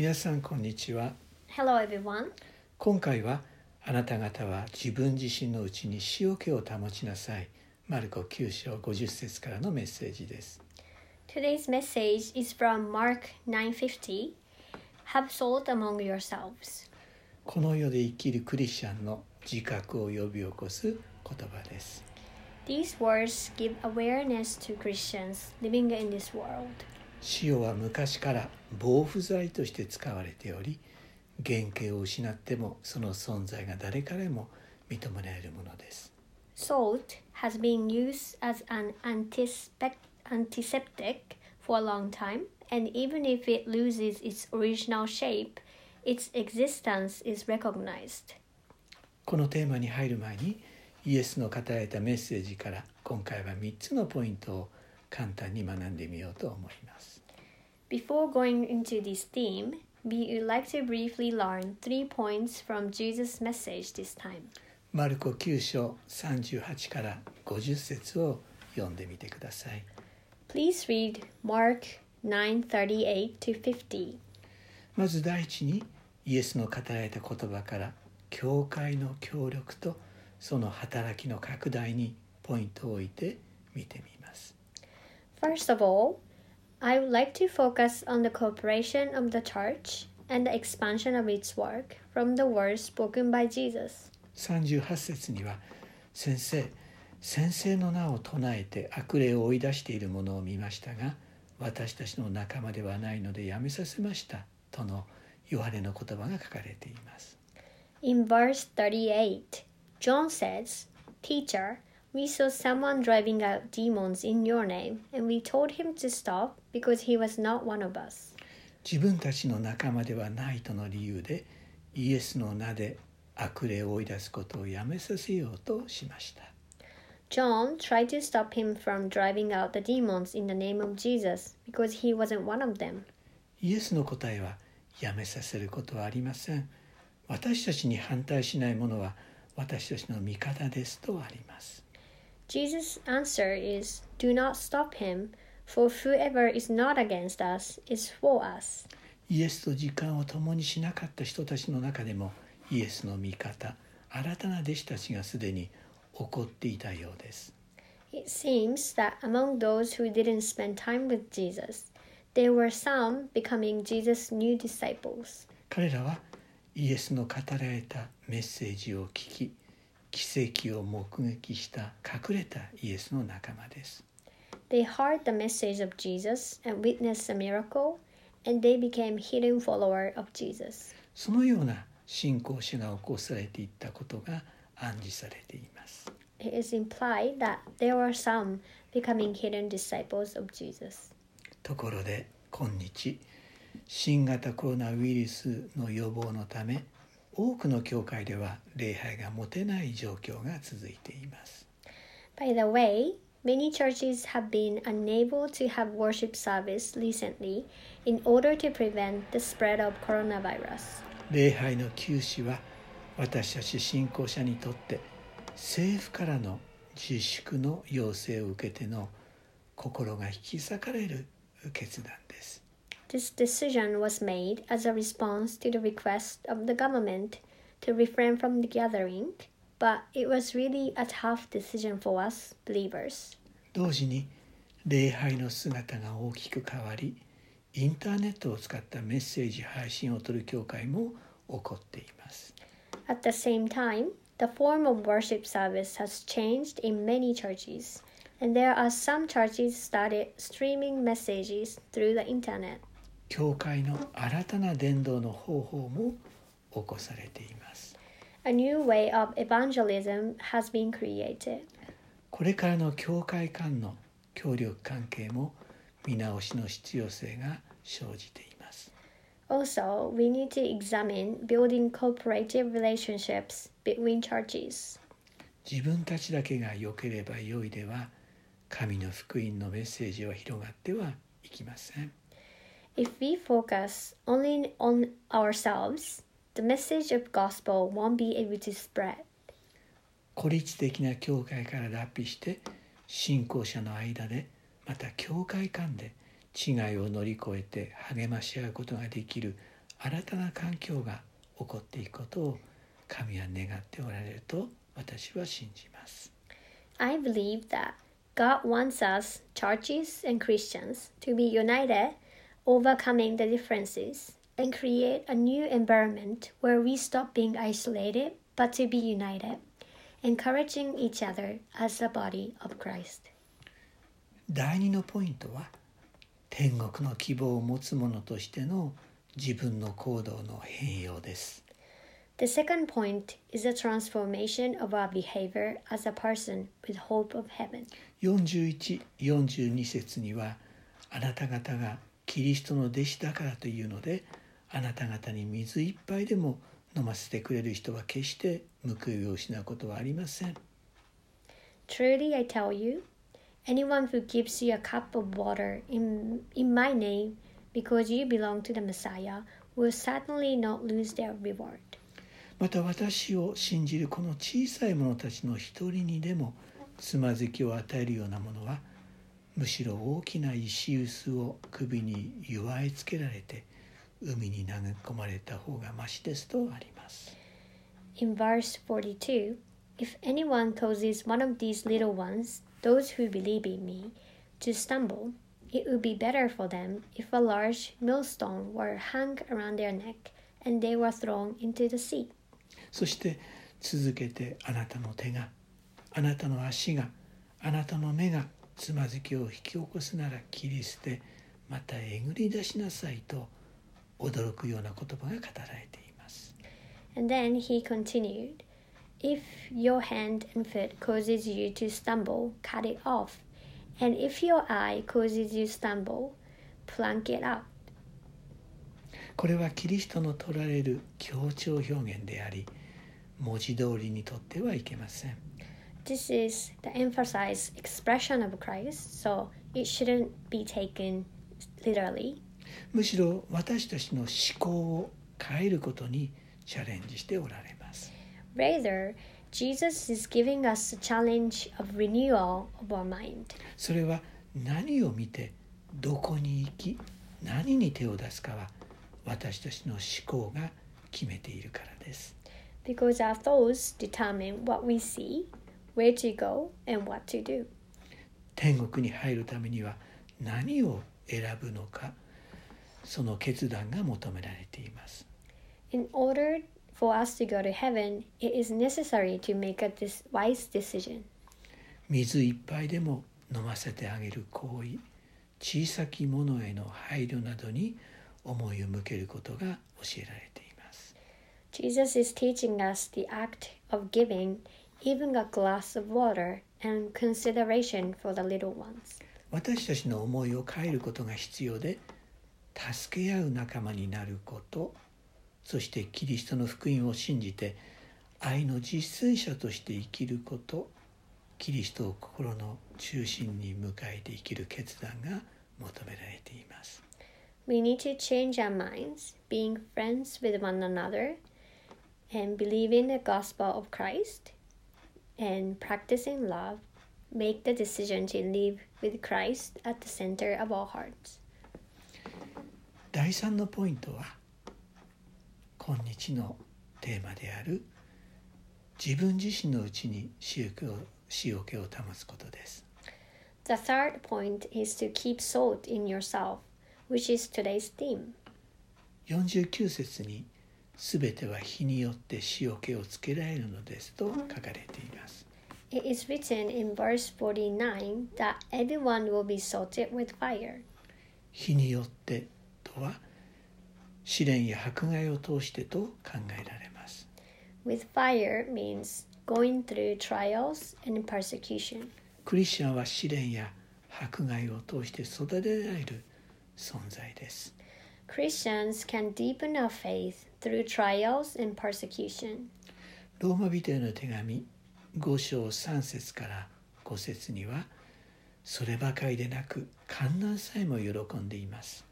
皆さんこんにちは Hello, everyone. 今回はあなた方は自分自身のうちに塩気を保ちなさいマルコ9章50節からのメッセージです Today's message is from Mark 9:50. Have salt among yourselves. この世で生きるクリスチャンの自覚を呼び起こす言葉です These words give awareness to Christians living in this world. 塩は昔から防腐剤として使われており原型を失ってもその存在が誰からも認められるものです Salt has been used as an antiseptic for a long time, and even if it loses its original shape, its existence is recognized. このテーマに入る前にイエスの語られたメッセージから今回は3つのポイントを簡単に学んでみようと思います。Before going into this theme, we would like to briefly learn three points from Jesus' message this time. マルコ9章38から50節を読んでみてください。Please read Mark 9:38 to 50. まず第一にイエスの語られた言葉から教会の協力とその働きの拡大にポイントを置いて見てみます。First of all, I would like to focus on the cooperation of the church and the expansion of its work from the words spoken by Jesus. 38節には「先生先生の名を唱えて悪霊を追い出している者を見ましたが私たちの仲間ではないのでやめさせました」とのヨハネの言葉が書かれています。 In verse 38, John says, Teacher, we saw someone driving out demons in your name, and we told him to stop because he was not one of us. 自分たちの仲間ではないとの理由でイエスの名で悪霊を追い出すことをやめさせようとしました。 John tried to stop him from driving out the demons in the name of Jesus because he wasn't one of them. イエスの答えはやめさせることはありません。私たちに反対しない者は私たちの味方ですとあります。 Jesus' answer is, Do not stop him, for whoever is not against us is for us. イエスと時間を共にしなかった人たちの中でもイエスの味方新たな弟子たちがすでに起こっていたようです It seems that among those who didn't spend time with Jesus, there were some becoming Jesus' new disciples. 彼らはイエスの語られたメッセージを聞き 奇跡を目撃した隠れたイエスの仲間です They heard the message of Jesus and witnessed a miracle, and they became hidden followers of Jesus. そのような信仰者が起こされていったことが暗示されています It is implied that there were some becoming hidden disciples of Jesus. ところで今日新型コロナウイルスの予防のため多くの教会では礼拝が持てない状況が続いています By the way, many churches have been unable to have worship service recently in order to prevent the spread of coronavirus. 礼拝の休止は私たち信仰者にとって政府からの自粛の要請を受けての心が引き裂かれる決断 This decision was made as a response to the request of the government to refrain from the gathering, but it was really a tough decision for us believers. 同時に礼拝の姿が大きく変わりインターネットを使ったメッセージ配信をとる教会も起こっています At the same time, the form of worship service has changed in many churches, and there are some churches started streaming messages through the internet. 教会の新たな伝道の方法も起こされています A new way of evangelism has been created. これからの教会間の協力関係も見直しの必要性が生じています Also, we need to examine building cooperative relationships between churches. 自分たちだけが良ければ良いでは神の福音のメッセージは広がってはいきません If we focus only on ourselves, the message of gospel won't be able to spread. 孤立的な教会から脱皮して信仰者の間でまた教会間で違いを乗り越えて励まし合うことができる新たな環境が起こっていくことを神は願っておられると私は信じます。I believe that God wants us, churches and Christians, to be united, overcoming the differences, and create a new environment where we stop being isolated but to be united, encouraging each other as the body of Christ. 第2のポイントは天国の希望を持つ者としての自分の行動の変容です。 The second point is the transformation of our behavior as a person with hope of heaven. 4142節にはあなた方が キリストの弟子だからというのであなた方に水一杯でも飲ませてくれる人は決して報いを失うことはありません Truly I tell you, anyone who gives you a cup of water in, in my name because you belong to the Messiah will certainly not lose their reward. また私を信じるこの小さい者たちの一人にでもつまずきを与えるようなものはむしろ大きな石臼を首に祝いつけられて海に投げ込まれた方がましですとあります In verse 42, if anyone causes one of these little ones, those who believe in me, to stumble, it would be better for them if a large millstone were hung around their neck and they were thrown into the sea. そして続けてあなたの手があなたの足があなたの目がつまずきを引き起こすなら切り捨てまたえぐり出しなさいと驚くような言葉が語られています And then he continued, If your hand and foot causes you to stumble, cut it off. And if your eye causes you stumble, plunk it out. これはキリストの取られる強調表現であり文字通りにとってはいけません This is the emphasized expression of Christ, so it shouldn't be taken literally. むしろ私たちの思考を変えることにチャレンジしておられます Rather, Jesus is giving us a challenge of renewal of our mind. それは何を見てどこに行き何に手を出すかは私たちの思考が決めているからです Because our thoughts determine what we see, where to go, and what to do. 天国に入るためには何を選ぶのかその決断が求められています In order for us to go to heaven, it is necessary to make a wise decision. 水一杯でも飲ませてあげる行為小さきものへの配慮などに思いを向けることが教えられています Jesus is teaching us the act of giving even a glass of water and consideration for the little ones. 私たちの思いを変えることが必要で助け合う仲間になることそしてキリストの福音を信じて愛の実践者として生きることキリストを心の中心に迎えて生きる決断が求められています We need to change our minds, being friends with one another, and believing the gospel of Christ, and practicing love. Make the decision to live with Christ at the center of our hearts. 第3のポイントは今日のテーマである自分自身のうちに塩気を塩気を保つことです The third point is to keep salt in yourself, which is today's theme. 49節に「すべては火によって塩気をつけられるのです」と書かれています。It is written in verse 49 that everyone will be salted with fire. 火によってとは試練や迫害を通してと考えられます。With fire means going through trials and persecution. クリスチャンは試練や迫害を通して育てられる存在です。Christians can deepen our faith through trials and persecution. ローマ人への手紙5章3節から5節にはそればかりでなく観難さえも喜んでいます。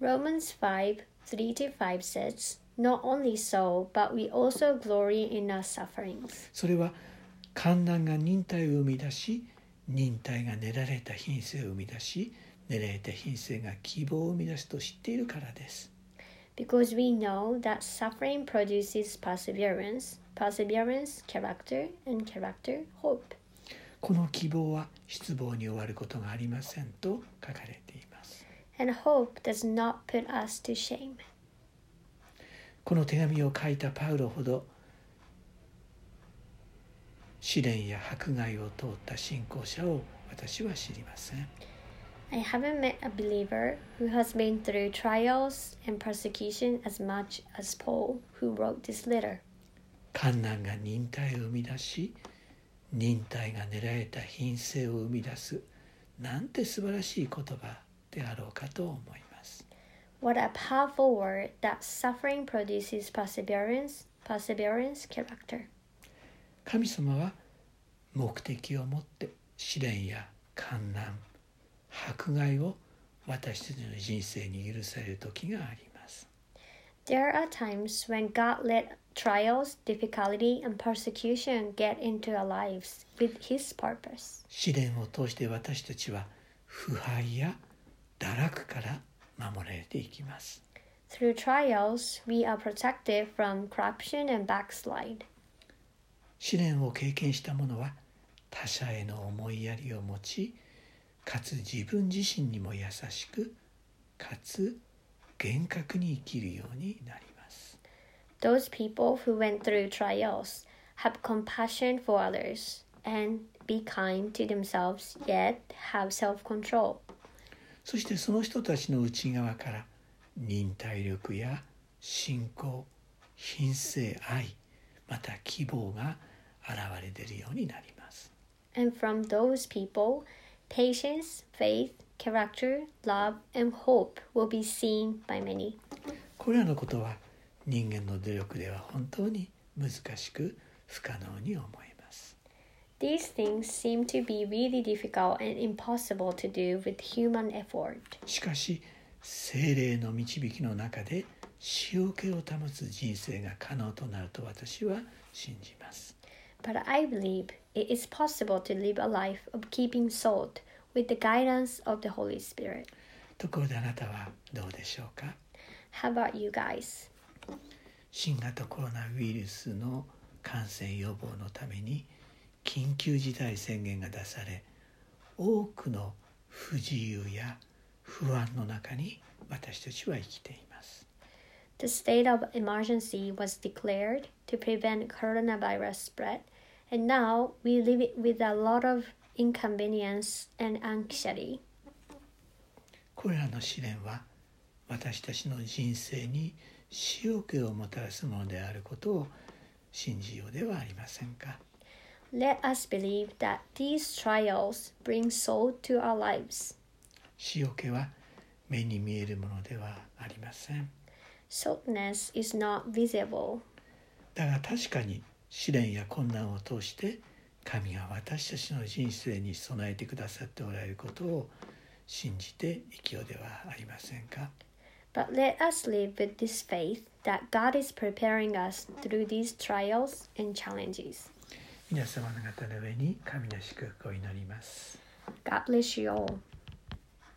Romans 5 3 to 5 says, Not only so, but we also glory in our sufferings. それは寒暖が忍耐を生み出し忍耐が練られた品性を生み出し 練られた品性が希望を生み出すと知っているからです。because we know that suffering produces perseverance, perseverance, character, and character, hope. この希望は失望に終わることがありませんと書かれています And hope does not put us to shame. この手紙を書いたパウロほど試練や迫害を通った信仰者を私は知りません I haven't met a believer who has been through trials and persecution as much as Paul, who wrote this letter. 困難が忍耐を生み出し忍耐が狙えた品性を生み出すなんて素晴らしい言葉であろうかと思います What a powerful word that suffering produces perseverance, perseverance, character. 神様は目的を持って試練や困難 迫害を私たちの人生に許される時があります There are times when God let trials, difficulty, and persecution get into our lives with His purpose. 試練を通して私たちは腐敗や堕落から守られていきます Through trials, we are protected from corruption and backslide. 試練を経験した者は他者への思いやりを持ちかつ自分自身にも優しくかつ厳格に生きるようになります。Those people who went through trials have compassion for others and be kind to themselves, yet have self control. そしてその人たちの内側から忍耐力や信仰品性愛また希望が現れ出るようになります。And from those people, patience, faith, character, love, and hope will be seen by many. これらのことは人間の努力では本当に難しく不可能に思えます。These things seem to be really difficult and impossible to do with human effort. しかし精霊の導きの中で塩気を保つ人生が可能となると私は信じます。But I believe it is possible to live a life of keeping salt with the guidance of the Holy Spirit. ところであなたはどうでしょうか How about you guys? 新型コロナウイルスの感染予防のために緊急事態宣言が出され多くの不自由や不安の中に私たちは生きています。 The state of emergency was declared to prevent coronavirus spread, and now we live it with a lot of inconvenience and anxiety. これらの試練は私たちの人生に塩気をもたらすものであることを信じようではありませんか Let us believe that these trials bring salt to our lives. 塩気は目に見えるものではありません Saltness is not visible, だが確かに 試練や困難を通して神が私たちの人生に備えてくださっておられることを信じて生きようではありませんか but let us live with this faith that God is preparing us through these trials and challenges. 皆様の方の上に神の祝福を祈ります God bless you all.